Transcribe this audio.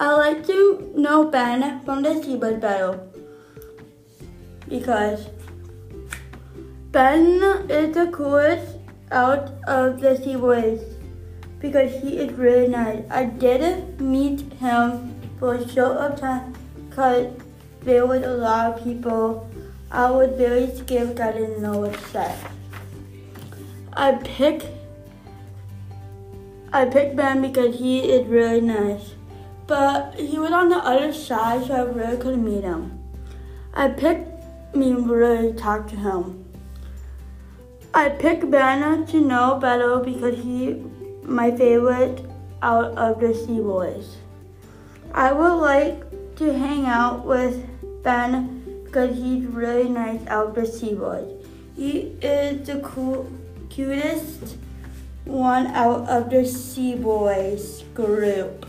I like to know Ben from the Seabird Battle because Ben is the coolest out of the Seaboys because he is really nice. I didn't meet him for a short time because there was a lot of people. I was very scared I didn't know what to say. I picked I picked Ben because he is really nice. But he was on the other side so I really couldn't meet him. I picked me really talk to him. I picked Ben to know better because he my favorite out of the Sea Boys. I would like to hang out with Ben because he's really nice out of the Sea Boys. He is the cool, cutest one out of the Sea Boys group.